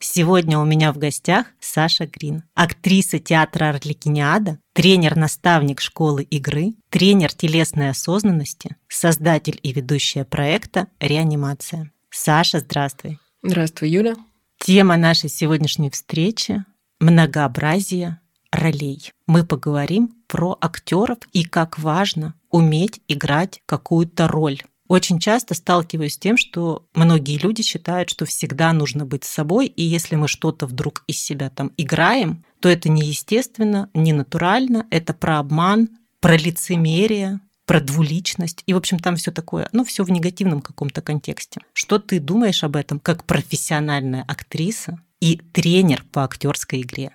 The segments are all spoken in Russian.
Сегодня у меня в гостях Саша Грин, актриса театра Арлекиниада, тренер-наставник школы игры, тренер телесной осознанности, создатель и ведущая проекта «Реанимация». Саша, здравствуй. Здравствуй, Юля. Тема нашей сегодняшней встречи – многообразие ролей. Мы поговорим про актеров и как важно уметь играть какую-то роль очень часто сталкиваюсь с тем, что многие люди считают, что всегда нужно быть собой, и если мы что-то вдруг из себя там играем, то это неестественно, не натурально, это про обман, про лицемерие, про двуличность. И, в общем, там все такое, ну, все в негативном каком-то контексте. Что ты думаешь об этом как профессиональная актриса и тренер по актерской игре?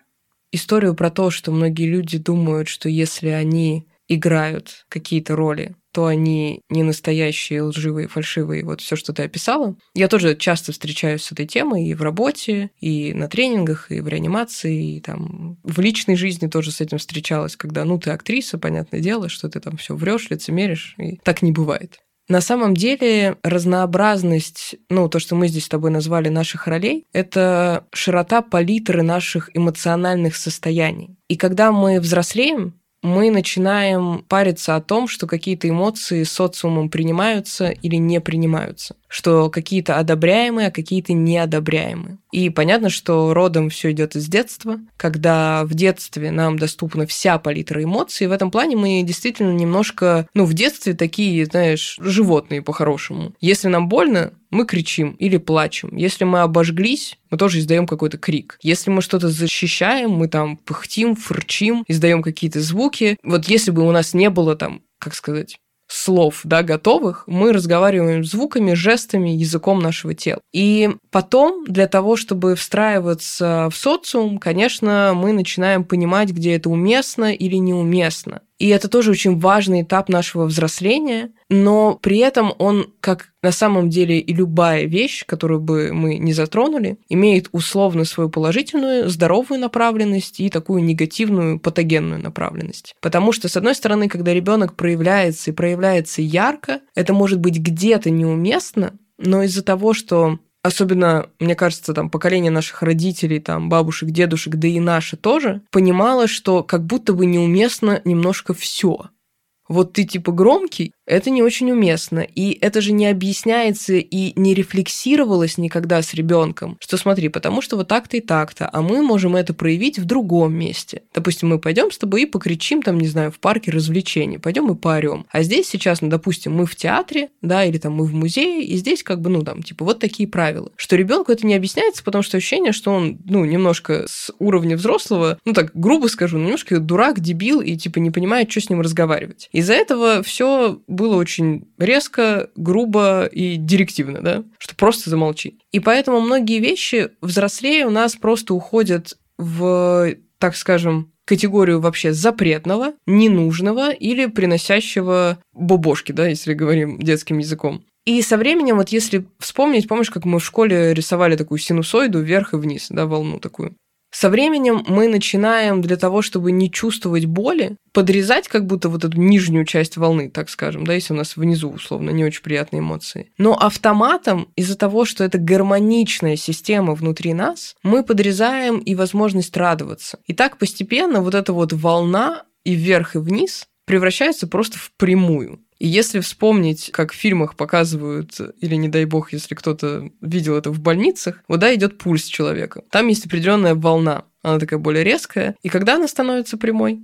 Историю про то, что многие люди думают, что если они играют какие-то роли, то они не настоящие, лживые, фальшивые, вот все, что ты описала. Я тоже часто встречаюсь с этой темой и в работе, и на тренингах, и в реанимации, и там в личной жизни тоже с этим встречалась, когда, ну, ты актриса, понятное дело, что ты там все врешь, лицемеришь, и так не бывает. На самом деле разнообразность, ну, то, что мы здесь с тобой назвали наших ролей, это широта палитры наших эмоциональных состояний. И когда мы взрослеем, мы начинаем париться о том, что какие-то эмоции социумом принимаются или не принимаются, что какие-то одобряемые, а какие-то неодобряемые. И понятно, что родом все идет из детства, когда в детстве нам доступна вся палитра эмоций. В этом плане мы действительно немножко, ну, в детстве такие, знаешь, животные по-хорошему. Если нам больно, мы кричим или плачем. Если мы обожглись, мы тоже издаем какой-то крик. Если мы что-то защищаем, мы там пыхтим, фырчим, издаем какие-то звуки. Вот если бы у нас не было там, как сказать, слов, да, готовых, мы разговариваем звуками, жестами, языком нашего тела. И потом, для того, чтобы встраиваться в социум, конечно, мы начинаем понимать, где это уместно или неуместно. И это тоже очень важный этап нашего взросления, но при этом он, как на самом деле и любая вещь, которую бы мы не затронули, имеет условно свою положительную, здоровую направленность и такую негативную, патогенную направленность. Потому что, с одной стороны, когда ребенок проявляется и проявляется ярко, это может быть где-то неуместно, но из-за того, что особенно, мне кажется, там поколение наших родителей, там бабушек, дедушек, да и наши тоже, понимало, что как будто бы неуместно немножко все. Вот ты типа громкий, это не очень уместно. И это же не объясняется и не рефлексировалось никогда с ребенком, что смотри, потому что вот так-то и так-то, а мы можем это проявить в другом месте. Допустим, мы пойдем с тобой и покричим там, не знаю, в парке развлечений, пойдем и поорем. А здесь сейчас, ну, допустим, мы в театре, да, или там мы в музее, и здесь как бы, ну, там, типа, вот такие правила. Что ребенку это не объясняется, потому что ощущение, что он, ну, немножко с уровня взрослого, ну, так грубо скажу, немножко дурак, дебил и, типа, не понимает, что с ним разговаривать. Из-за этого все было очень резко, грубо и директивно, да, что просто замолчи. И поэтому многие вещи взрослее у нас просто уходят в, так скажем, категорию вообще запретного, ненужного или приносящего бобошки, да, если говорим детским языком. И со временем, вот если вспомнить, помнишь, как мы в школе рисовали такую синусоиду вверх и вниз, да, волну такую? Со временем мы начинаем для того, чтобы не чувствовать боли, подрезать как будто вот эту нижнюю часть волны, так скажем, да, если у нас внизу условно не очень приятные эмоции. Но автоматом из-за того, что это гармоничная система внутри нас, мы подрезаем и возможность радоваться. И так постепенно вот эта вот волна и вверх, и вниз превращается просто в прямую. И если вспомнить, как в фильмах показывают, или не дай бог, если кто-то видел это в больницах, вот да, идет пульс человека. Там есть определенная волна, она такая более резкая. И когда она становится прямой?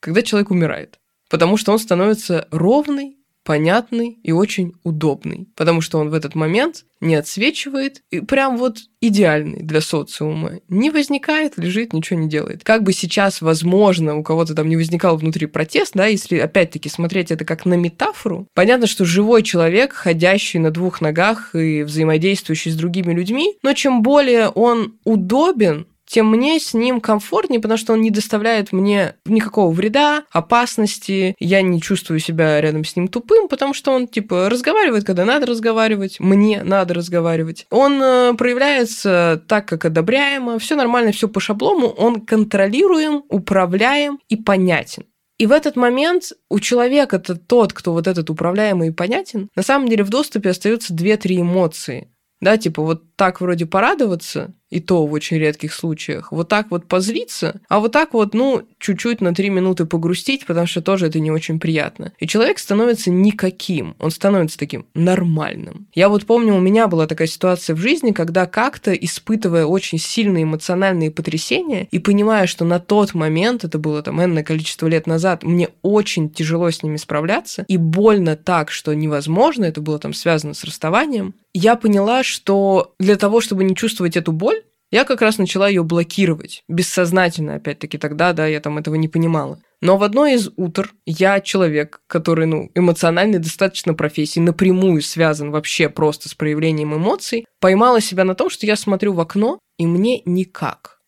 Когда человек умирает. Потому что он становится ровный, понятный и очень удобный, потому что он в этот момент не отсвечивает и прям вот идеальный для социума. Не возникает, лежит, ничего не делает. Как бы сейчас, возможно, у кого-то там не возникал внутри протест, да, если опять-таки смотреть это как на метафору, понятно, что живой человек, ходящий на двух ногах и взаимодействующий с другими людьми, но чем более он удобен, тем мне с ним комфортнее, потому что он не доставляет мне никакого вреда, опасности. Я не чувствую себя рядом с ним тупым, потому что он, типа, разговаривает, когда надо разговаривать, мне надо разговаривать. Он э, проявляется так, как одобряемо, все нормально, все по шаблону, он контролируем, управляем и понятен. И в этот момент у человека, это тот, кто вот этот управляемый и понятен, на самом деле в доступе остаются две-три эмоции. Да, типа вот так вроде порадоваться, и то в очень редких случаях, вот так вот позлиться, а вот так вот, ну, чуть-чуть на три минуты погрустить, потому что тоже это не очень приятно. И человек становится никаким, он становится таким нормальным. Я вот помню, у меня была такая ситуация в жизни, когда как-то, испытывая очень сильные эмоциональные потрясения и понимая, что на тот момент, это было там энное количество лет назад, мне очень тяжело с ними справляться, и больно так, что невозможно, это было там связано с расставанием, я поняла, что для того, чтобы не чувствовать эту боль, я как раз начала ее блокировать, бессознательно, опять-таки, тогда, да, я там этого не понимала. Но в одно из утр я человек, который, ну, эмоционально достаточно профессии, напрямую связан вообще просто с проявлением эмоций, поймала себя на том, что я смотрю в окно, и мне никак.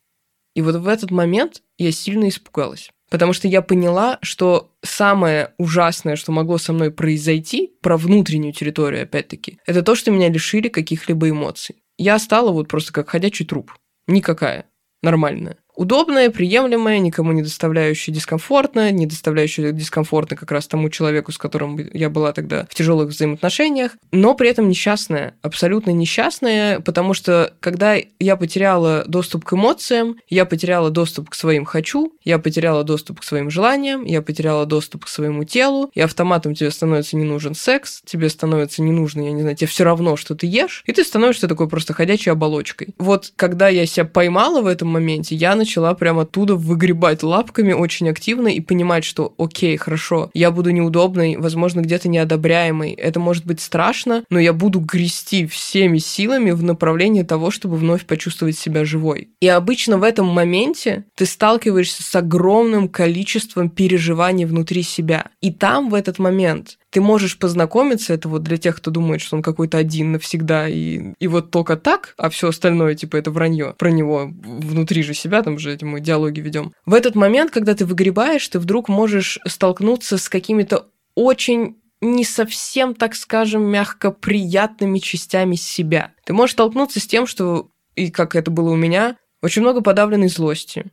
И вот в этот момент я сильно испугалась. Потому что я поняла, что самое ужасное, что могло со мной произойти, про внутреннюю территорию, опять-таки, это то, что меня лишили каких-либо эмоций. Я стала вот просто как ходячий труп. Никакая. Нормальная. Удобная, приемлемая, никому не доставляющая дискомфортно, не доставляющая дискомфортно как раз тому человеку, с которым я была тогда в тяжелых взаимоотношениях, но при этом несчастная, абсолютно несчастная, потому что когда я потеряла доступ к эмоциям, я потеряла доступ к своим «хочу», я потеряла доступ к своим желаниям, я потеряла доступ к своему телу, и автоматом тебе становится не нужен секс, тебе становится не нужно, я не знаю, тебе все равно, что ты ешь, и ты становишься такой просто ходячей оболочкой. Вот когда я себя поймала в этом моменте, я начала начала прямо оттуда выгребать лапками очень активно и понимать, что окей, хорошо, я буду неудобной, возможно, где-то неодобряемой, это может быть страшно, но я буду грести всеми силами в направлении того, чтобы вновь почувствовать себя живой. И обычно в этом моменте ты сталкиваешься с огромным количеством переживаний внутри себя. И там в этот момент ты можешь познакомиться, это вот для тех, кто думает, что он какой-то один навсегда, и, и вот только так, а все остальное, типа, это вранье про него внутри же себя, там же эти мы диалоги ведем. В этот момент, когда ты выгребаешь, ты вдруг можешь столкнуться с какими-то очень не совсем, так скажем, мягко приятными частями себя. Ты можешь столкнуться с тем, что, и как это было у меня, очень много подавленной злости,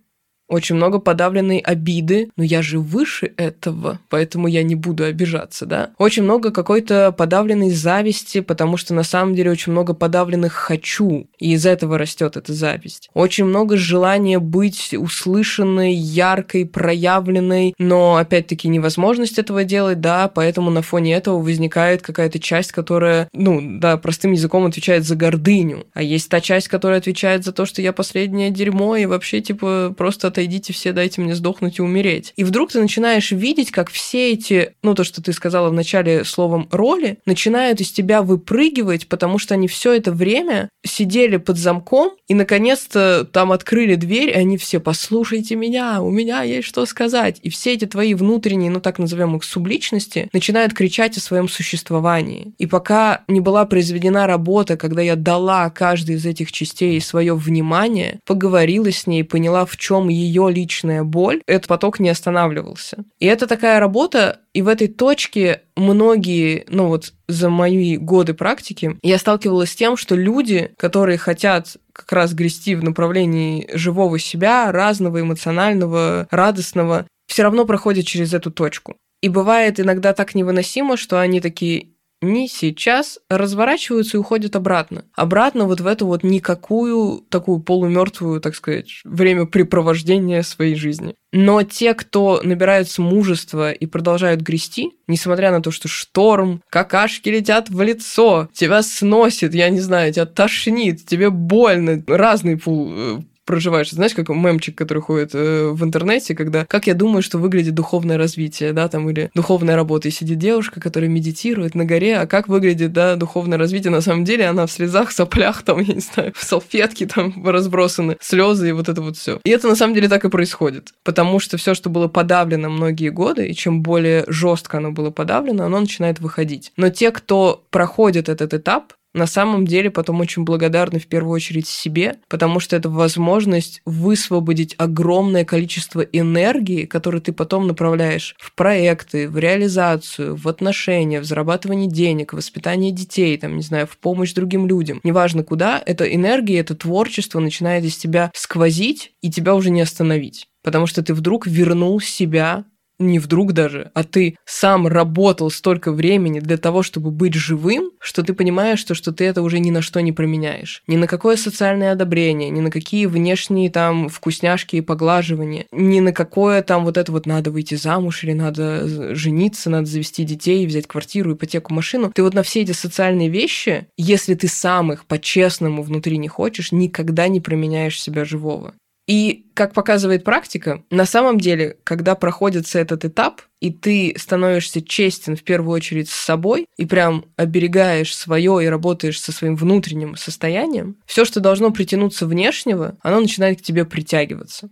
очень много подавленной обиды, но я же выше этого, поэтому я не буду обижаться, да? Очень много какой-то подавленной зависти, потому что на самом деле очень много подавленных «хочу», и из этого растет эта зависть. Очень много желания быть услышанной, яркой, проявленной, но опять-таки невозможность этого делать, да, поэтому на фоне этого возникает какая-то часть, которая, ну, да, простым языком отвечает за гордыню, а есть та часть, которая отвечает за то, что я последнее дерьмо и вообще, типа, просто отойдите все, дайте мне сдохнуть и умереть. И вдруг ты начинаешь видеть, как все эти, ну, то, что ты сказала в начале словом роли, начинают из тебя выпрыгивать, потому что они все это время сидели под замком, и наконец-то там открыли дверь, и они все, послушайте меня, у меня есть что сказать. И все эти твои внутренние, ну так назовем их, субличности, начинают кричать о своем существовании. И пока не была произведена работа, когда я дала каждой из этих частей свое внимание, поговорила с ней, поняла, в чем ее ее личная боль, этот поток не останавливался. И это такая работа, и в этой точке многие, ну вот за мои годы практики, я сталкивалась с тем, что люди, которые хотят как раз грести в направлении живого себя, разного, эмоционального, радостного, все равно проходят через эту точку. И бывает иногда так невыносимо, что они такие, не сейчас, разворачиваются и уходят обратно. Обратно вот в эту вот никакую такую полумертвую, так сказать, времяпрепровождения своей жизни. Но те, кто набираются мужества и продолжают грести, несмотря на то, что шторм, какашки летят в лицо, тебя сносит, я не знаю, тебя тошнит, тебе больно, разный пул э, проживаешь. Знаешь, как мемчик, который ходит э, в интернете, когда как я думаю, что выглядит духовное развитие, да, там, или духовная работа, и сидит девушка, которая медитирует на горе, а как выглядит, да, духовное развитие, на самом деле она в слезах, соплях, там, я не знаю, в салфетке там разбросаны, слезы и вот это вот все. И это на самом деле так и происходит, потому что все, что было подавлено многие годы, и чем более жестко оно было подавлено, оно начинает выходить. Но те, кто проходит этот этап, на самом деле потом очень благодарны в первую очередь себе, потому что это возможность высвободить огромное количество энергии, которую ты потом направляешь в проекты, в реализацию, в отношения, в зарабатывание денег, в воспитание детей, там, не знаю, в помощь другим людям. Неважно куда, эта энергия, это творчество начинает из тебя сквозить, и тебя уже не остановить потому что ты вдруг вернул себя не вдруг даже, а ты сам работал столько времени для того, чтобы быть живым, что ты понимаешь, что, что ты это уже ни на что не променяешь. Ни на какое социальное одобрение, ни на какие внешние там вкусняшки и поглаживания, ни на какое там вот это вот надо выйти замуж или надо жениться, надо завести детей, взять квартиру, ипотеку, машину. Ты вот на все эти социальные вещи, если ты сам их по-честному внутри не хочешь, никогда не променяешь себя живого. И, как показывает практика, на самом деле, когда проходится этот этап, и ты становишься честен в первую очередь с собой, и прям оберегаешь свое и работаешь со своим внутренним состоянием, все, что должно притянуться внешнего, оно начинает к тебе притягиваться.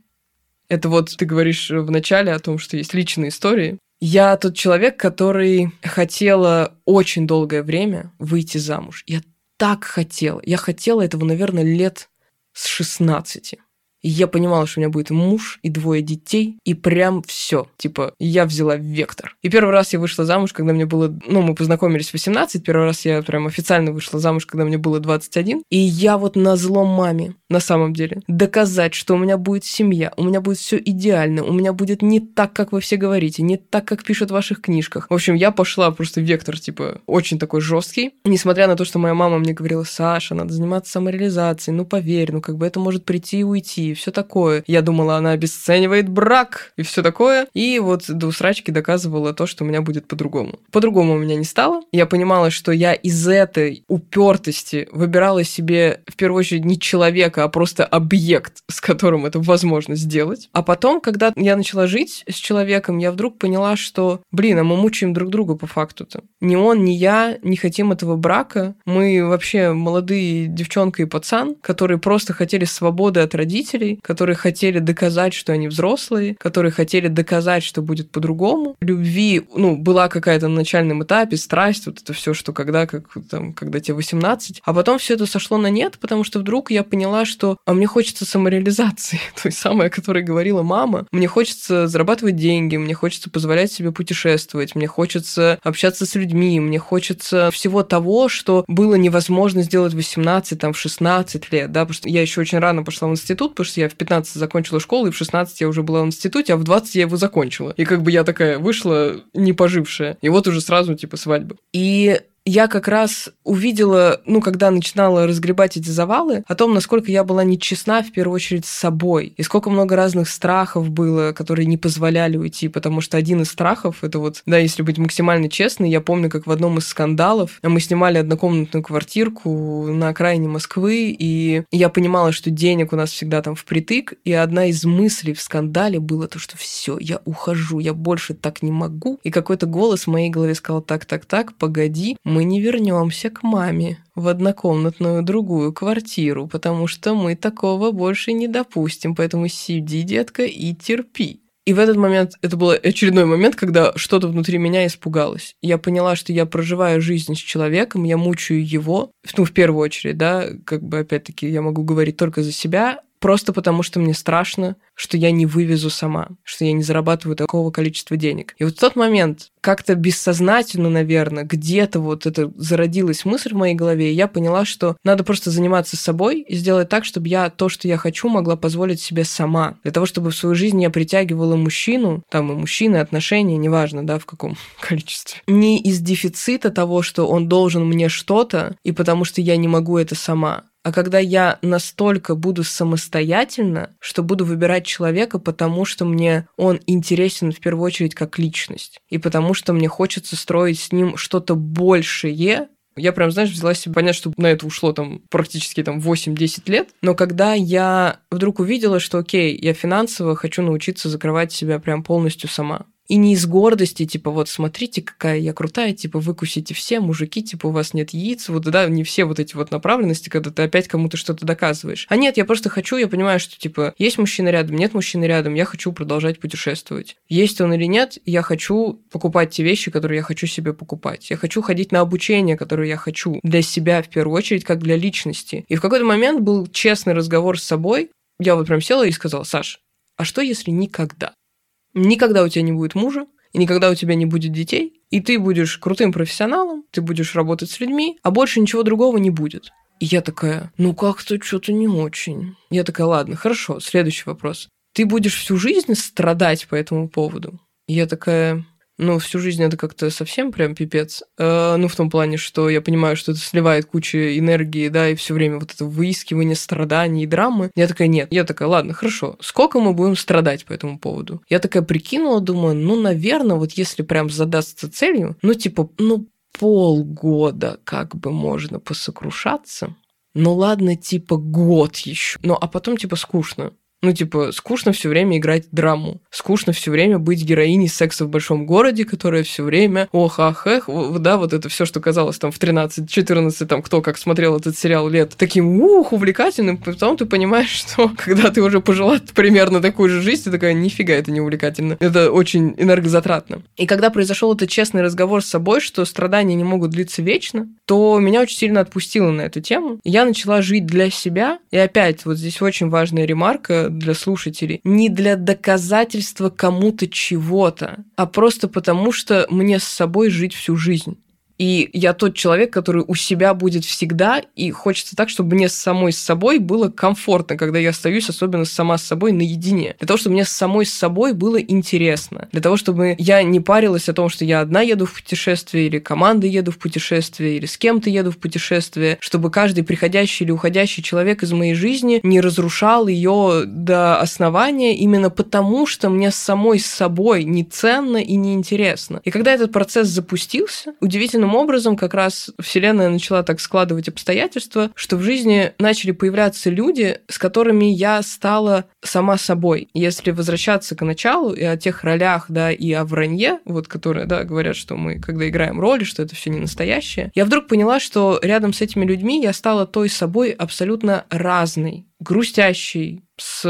Это вот ты говоришь в начале о том, что есть личные истории. Я тот человек, который хотела очень долгое время выйти замуж. Я так хотела. Я хотела этого, наверное, лет с 16. Я понимала, что у меня будет муж и двое детей, и прям все. Типа, я взяла вектор. И первый раз я вышла замуж, когда мне было... Ну, мы познакомились в 18, первый раз я прям официально вышла замуж, когда мне было 21. И я вот на злом маме, на самом деле, доказать, что у меня будет семья, у меня будет все идеально, у меня будет не так, как вы все говорите, не так, как пишут в ваших книжках. В общем, я пошла просто вектор, типа, очень такой жесткий. Несмотря на то, что моя мама мне говорила, Саша, надо заниматься самореализацией, ну поверь, ну как бы это может прийти и уйти все такое. Я думала, она обесценивает брак и все такое. И вот до усрачки доказывала то, что у меня будет по-другому. По-другому у меня не стало. Я понимала, что я из этой упертости выбирала себе в первую очередь не человека, а просто объект, с которым это возможно сделать. А потом, когда я начала жить с человеком, я вдруг поняла, что, блин, а мы мучаем друг друга по факту-то. Ни он, ни я не хотим этого брака. Мы вообще молодые девчонка и пацан, которые просто хотели свободы от родителей, родителей, которые хотели доказать, что они взрослые, которые хотели доказать, что будет по-другому. Любви, ну, была какая-то на начальном этапе, страсть, вот это все, что когда, как там, когда тебе 18. А потом все это сошло на нет, потому что вдруг я поняла, что а мне хочется самореализации, той самой, о которой говорила мама. Мне хочется зарабатывать деньги, мне хочется позволять себе путешествовать, мне хочется общаться с людьми, мне хочется всего того, что было невозможно сделать в 18, там, в 16 лет, да, потому что я еще очень рано пошла в институт, потому что я в 15 закончила школу, и в 16 я уже была в институте, а в 20 я его закончила. И как бы я такая вышла не пожившая. И вот уже сразу, типа, свадьба. И я как раз увидела, ну, когда начинала разгребать эти завалы, о том, насколько я была нечестна, в первую очередь, с собой. И сколько много разных страхов было, которые не позволяли уйти. Потому что один из страхов, это вот, да, если быть максимально честной, я помню, как в одном из скандалов мы снимали однокомнатную квартирку на окраине Москвы, и я понимала, что денег у нас всегда там впритык, и одна из мыслей в скандале было то, что все, я ухожу, я больше так не могу. И какой-то голос в моей голове сказал, так, так, так, погоди, мы не вернемся к маме в однокомнатную другую квартиру, потому что мы такого больше не допустим, поэтому сиди, детка, и терпи. И в этот момент, это был очередной момент, когда что-то внутри меня испугалось. Я поняла, что я проживаю жизнь с человеком, я мучаю его, ну, в первую очередь, да, как бы, опять-таки, я могу говорить только за себя, просто потому что мне страшно, что я не вывезу сама, что я не зарабатываю такого количества денег. И вот в тот момент как-то бессознательно, наверное, где-то вот это зародилась мысль в моей голове, и я поняла, что надо просто заниматься собой и сделать так, чтобы я то, что я хочу, могла позволить себе сама. Для того, чтобы в свою жизнь я притягивала мужчину, там и мужчины, отношения, неважно, да, в каком количестве. Не из дефицита того, что он должен мне что-то, и потому что я не могу это сама, а когда я настолько буду самостоятельно, что буду выбирать человека, потому что мне он интересен в первую очередь как личность, и потому что мне хочется строить с ним что-то большее, я прям, знаешь, взяла себе понять, что на это ушло там практически там 8-10 лет. Но когда я вдруг увидела, что окей, я финансово хочу научиться закрывать себя прям полностью сама. И не из гордости, типа, вот смотрите, какая я крутая, типа, выкусите все, мужики, типа, у вас нет яиц, вот, да, не все вот эти вот направленности, когда ты опять кому-то что-то доказываешь. А нет, я просто хочу, я понимаю, что, типа, есть мужчина рядом, нет мужчины рядом, я хочу продолжать путешествовать. Есть он или нет, я хочу покупать те вещи, которые я хочу себе покупать. Я хочу ходить на обучение, которое я хочу для себя в первую очередь, как для личности. И в какой-то момент был честный разговор с собой. Я вот прям села и сказала, Саш, а что если никогда? Никогда у тебя не будет мужа, и никогда у тебя не будет детей, и ты будешь крутым профессионалом, ты будешь работать с людьми, а больше ничего другого не будет. И я такая, ну как-то что-то не очень. Я такая, ладно, хорошо, следующий вопрос. Ты будешь всю жизнь страдать по этому поводу? И я такая, ну, всю жизнь это как-то совсем прям пипец. Э, ну, в том плане, что я понимаю, что это сливает кучу энергии, да, и все время вот это выискивание страданий и драмы. Я такая, нет. Я такая, ладно, хорошо. Сколько мы будем страдать по этому поводу? Я такая прикинула, думаю, ну, наверное, вот если прям задастся целью, ну, типа, ну, полгода как бы можно посокрушаться. Ну ладно, типа год еще. Ну, а потом типа скучно. Ну, типа, скучно все время играть драму. Скучно все время быть героиней секса в большом городе, которая все время ох, ах, эх, да, вот это все, что казалось там в 13-14, там, кто как смотрел этот сериал лет, таким, ух, увлекательным, потом ты понимаешь, что когда ты уже пожила примерно такую же жизнь, ты такая, нифига, это не увлекательно. Это очень энергозатратно. И когда произошел этот честный разговор с собой, что страдания не могут длиться вечно, то меня очень сильно отпустило на эту тему. Я начала жить для себя. И опять, вот здесь очень важная ремарка для слушателей. Не для доказательства кому-то чего-то, а просто потому, что мне с собой жить всю жизнь. И я тот человек, который у себя будет всегда, и хочется так, чтобы мне самой с собой было комфортно, когда я остаюсь, особенно сама с собой, наедине. Для того, чтобы мне самой с собой было интересно. Для того, чтобы я не парилась о том, что я одна еду в путешествие, или команда еду в путешествие, или с кем-то еду в путешествие, чтобы каждый приходящий или уходящий человек из моей жизни не разрушал ее до основания именно потому, что мне самой с собой не ценно и не интересно. И когда этот процесс запустился, удивительно удивительным образом как раз Вселенная начала так складывать обстоятельства, что в жизни начали появляться люди, с которыми я стала сама собой. Если возвращаться к началу и о тех ролях, да, и о вранье, вот которые, да, говорят, что мы, когда играем роли, что это все не настоящее, я вдруг поняла, что рядом с этими людьми я стала той собой абсолютно разной, грустящей, с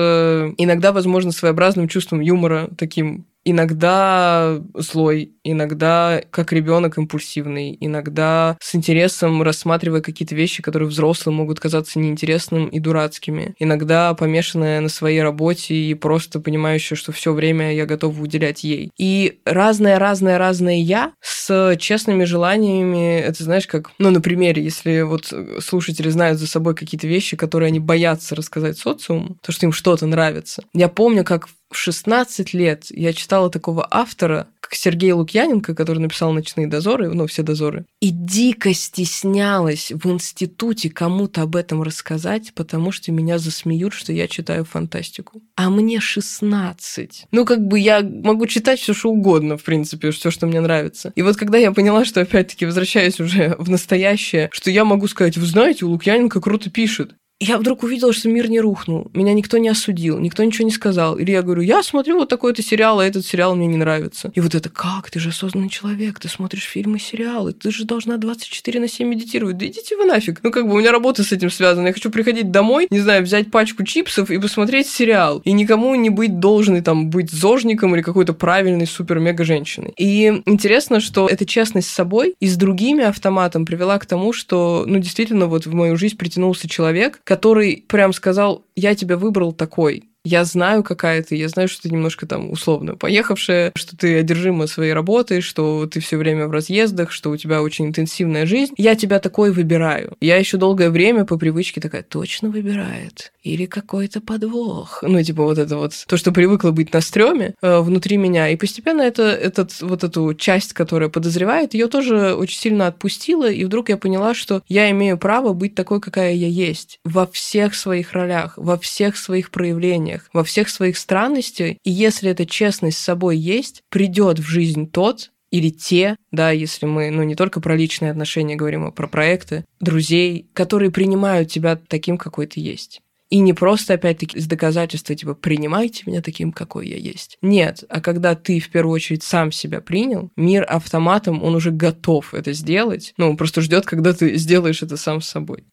иногда, возможно, своеобразным чувством юмора, таким иногда злой, иногда как ребенок импульсивный, иногда с интересом рассматривая какие-то вещи, которые взрослым могут казаться неинтересным и дурацкими, иногда помешанная на своей работе и просто понимающая, что все время я готова уделять ей. И разное, разное, разное я с честными желаниями, это знаешь, как, ну, на примере, если вот слушатели знают за собой какие-то вещи, которые они боятся рассказать социуму, то, что им что-то нравится. Я помню, как в 16 лет я читала такого автора, как Сергей Лукьяненко, который написал «Ночные дозоры», ну, все дозоры, и дико стеснялась в институте кому-то об этом рассказать, потому что меня засмеют, что я читаю фантастику. А мне 16. Ну, как бы я могу читать все что угодно, в принципе, все, что мне нравится. И вот когда я поняла, что опять-таки возвращаюсь уже в настоящее, что я могу сказать, вы знаете, у Лукьяненко круто пишет я вдруг увидела, что мир не рухнул. Меня никто не осудил, никто ничего не сказал. Или я говорю, я смотрю вот такой-то сериал, а этот сериал мне не нравится. И вот это, как? Ты же осознанный человек, ты смотришь фильмы, сериалы, ты же должна 24 на 7 медитировать. Да идите вы нафиг. Ну, как бы у меня работа с этим связана. Я хочу приходить домой, не знаю, взять пачку чипсов и посмотреть сериал. И никому не быть должной там быть зожником или какой-то правильной супер-мега-женщиной. И интересно, что эта честность с собой и с другими автоматом привела к тому, что, ну, действительно, вот в мою жизнь притянулся человек, который прям сказал, я тебя выбрал такой, я знаю, какая ты, я знаю, что ты немножко там условно поехавшая, что ты одержима своей работой, что ты все время в разъездах, что у тебя очень интенсивная жизнь. Я тебя такой выбираю. Я еще долгое время по привычке такая, точно выбирает. Или какой-то подвох. Ну, типа вот это вот, то, что привыкла быть на стреме э, внутри меня. И постепенно это, этот, вот эту часть, которая подозревает, ее тоже очень сильно отпустила, и вдруг я поняла, что я имею право быть такой, какая я есть. Во всех своих ролях, во всех своих проявлениях отношениях, во всех своих странностях, и если эта честность с собой есть, придет в жизнь тот, или те, да, если мы, ну, не только про личные отношения говорим, а про проекты, друзей, которые принимают тебя таким, какой ты есть. И не просто, опять-таки, с доказательства, типа, принимайте меня таким, какой я есть. Нет, а когда ты в первую очередь сам себя принял, мир автоматом, он уже готов это сделать. Ну, он просто ждет, когда ты сделаешь это сам с собой.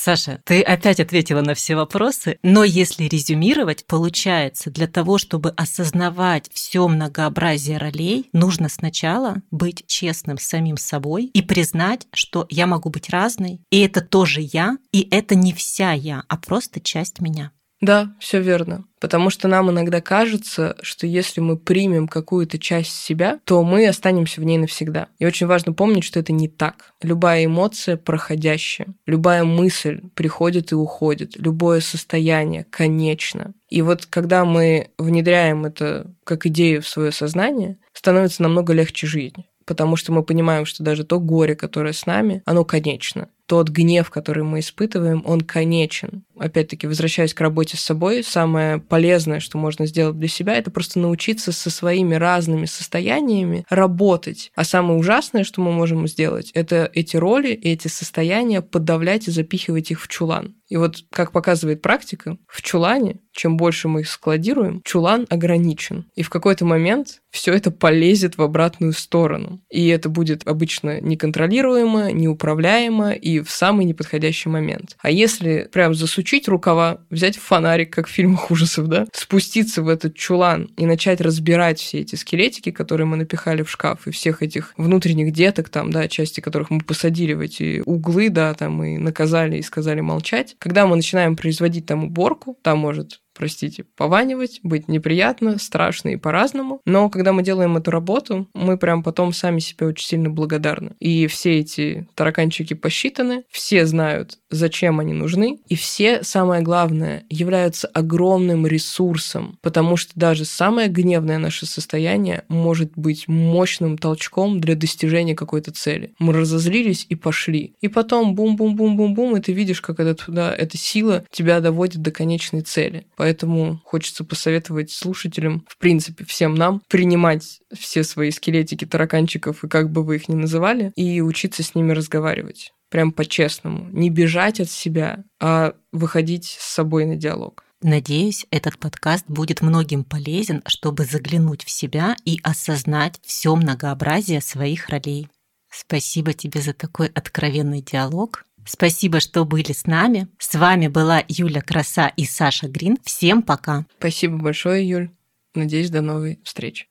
Саша, ты опять ответила на все вопросы, но если резюмировать, получается, для того, чтобы осознавать все многообразие ролей, нужно сначала быть честным с самим собой и признать, что я могу быть разной, и это тоже я, и это не вся я, а просто часть меня. Да, все верно. Потому что нам иногда кажется, что если мы примем какую-то часть себя, то мы останемся в ней навсегда. И очень важно помнить, что это не так. Любая эмоция проходящая, любая мысль приходит и уходит, любое состояние конечно. И вот когда мы внедряем это как идею в свое сознание, становится намного легче жизнь потому что мы понимаем, что даже то горе, которое с нами, оно конечно тот гнев, который мы испытываем, он конечен. Опять-таки, возвращаясь к работе с собой, самое полезное, что можно сделать для себя, это просто научиться со своими разными состояниями работать. А самое ужасное, что мы можем сделать, это эти роли, эти состояния подавлять и запихивать их в чулан. И вот, как показывает практика, в чулане, чем больше мы их складируем, чулан ограничен. И в какой-то момент все это полезет в обратную сторону. И это будет обычно неконтролируемо, неуправляемо и в самый неподходящий момент. А если прям засучить рукава, взять фонарик, как в фильмах ужасов, да, спуститься в этот чулан и начать разбирать все эти скелетики, которые мы напихали в шкаф, и всех этих внутренних деток там, да, части которых мы посадили в эти углы, да, там и наказали и сказали молчать, когда мы начинаем производить там уборку, там может простите, пованивать, быть неприятно, страшно и по-разному. Но когда мы делаем эту работу, мы прям потом сами себе очень сильно благодарны. И все эти тараканчики посчитаны, все знают, зачем они нужны, и все, самое главное, являются огромным ресурсом, потому что даже самое гневное наше состояние может быть мощным толчком для достижения какой-то цели. Мы разозлились и пошли. И потом бум-бум-бум-бум-бум, и ты видишь, как это, да, эта сила тебя доводит до конечной цели. Поэтому хочется посоветовать слушателям, в принципе, всем нам принимать все свои скелетики тараканчиков и как бы вы их ни называли, и учиться с ними разговаривать. Прям по-честному. Не бежать от себя, а выходить с собой на диалог. Надеюсь, этот подкаст будет многим полезен, чтобы заглянуть в себя и осознать все многообразие своих ролей. Спасибо тебе за такой откровенный диалог. Спасибо, что были с нами. С вами была Юля Краса и Саша Грин. Всем пока. Спасибо большое, Юль. Надеюсь, до новой встречи.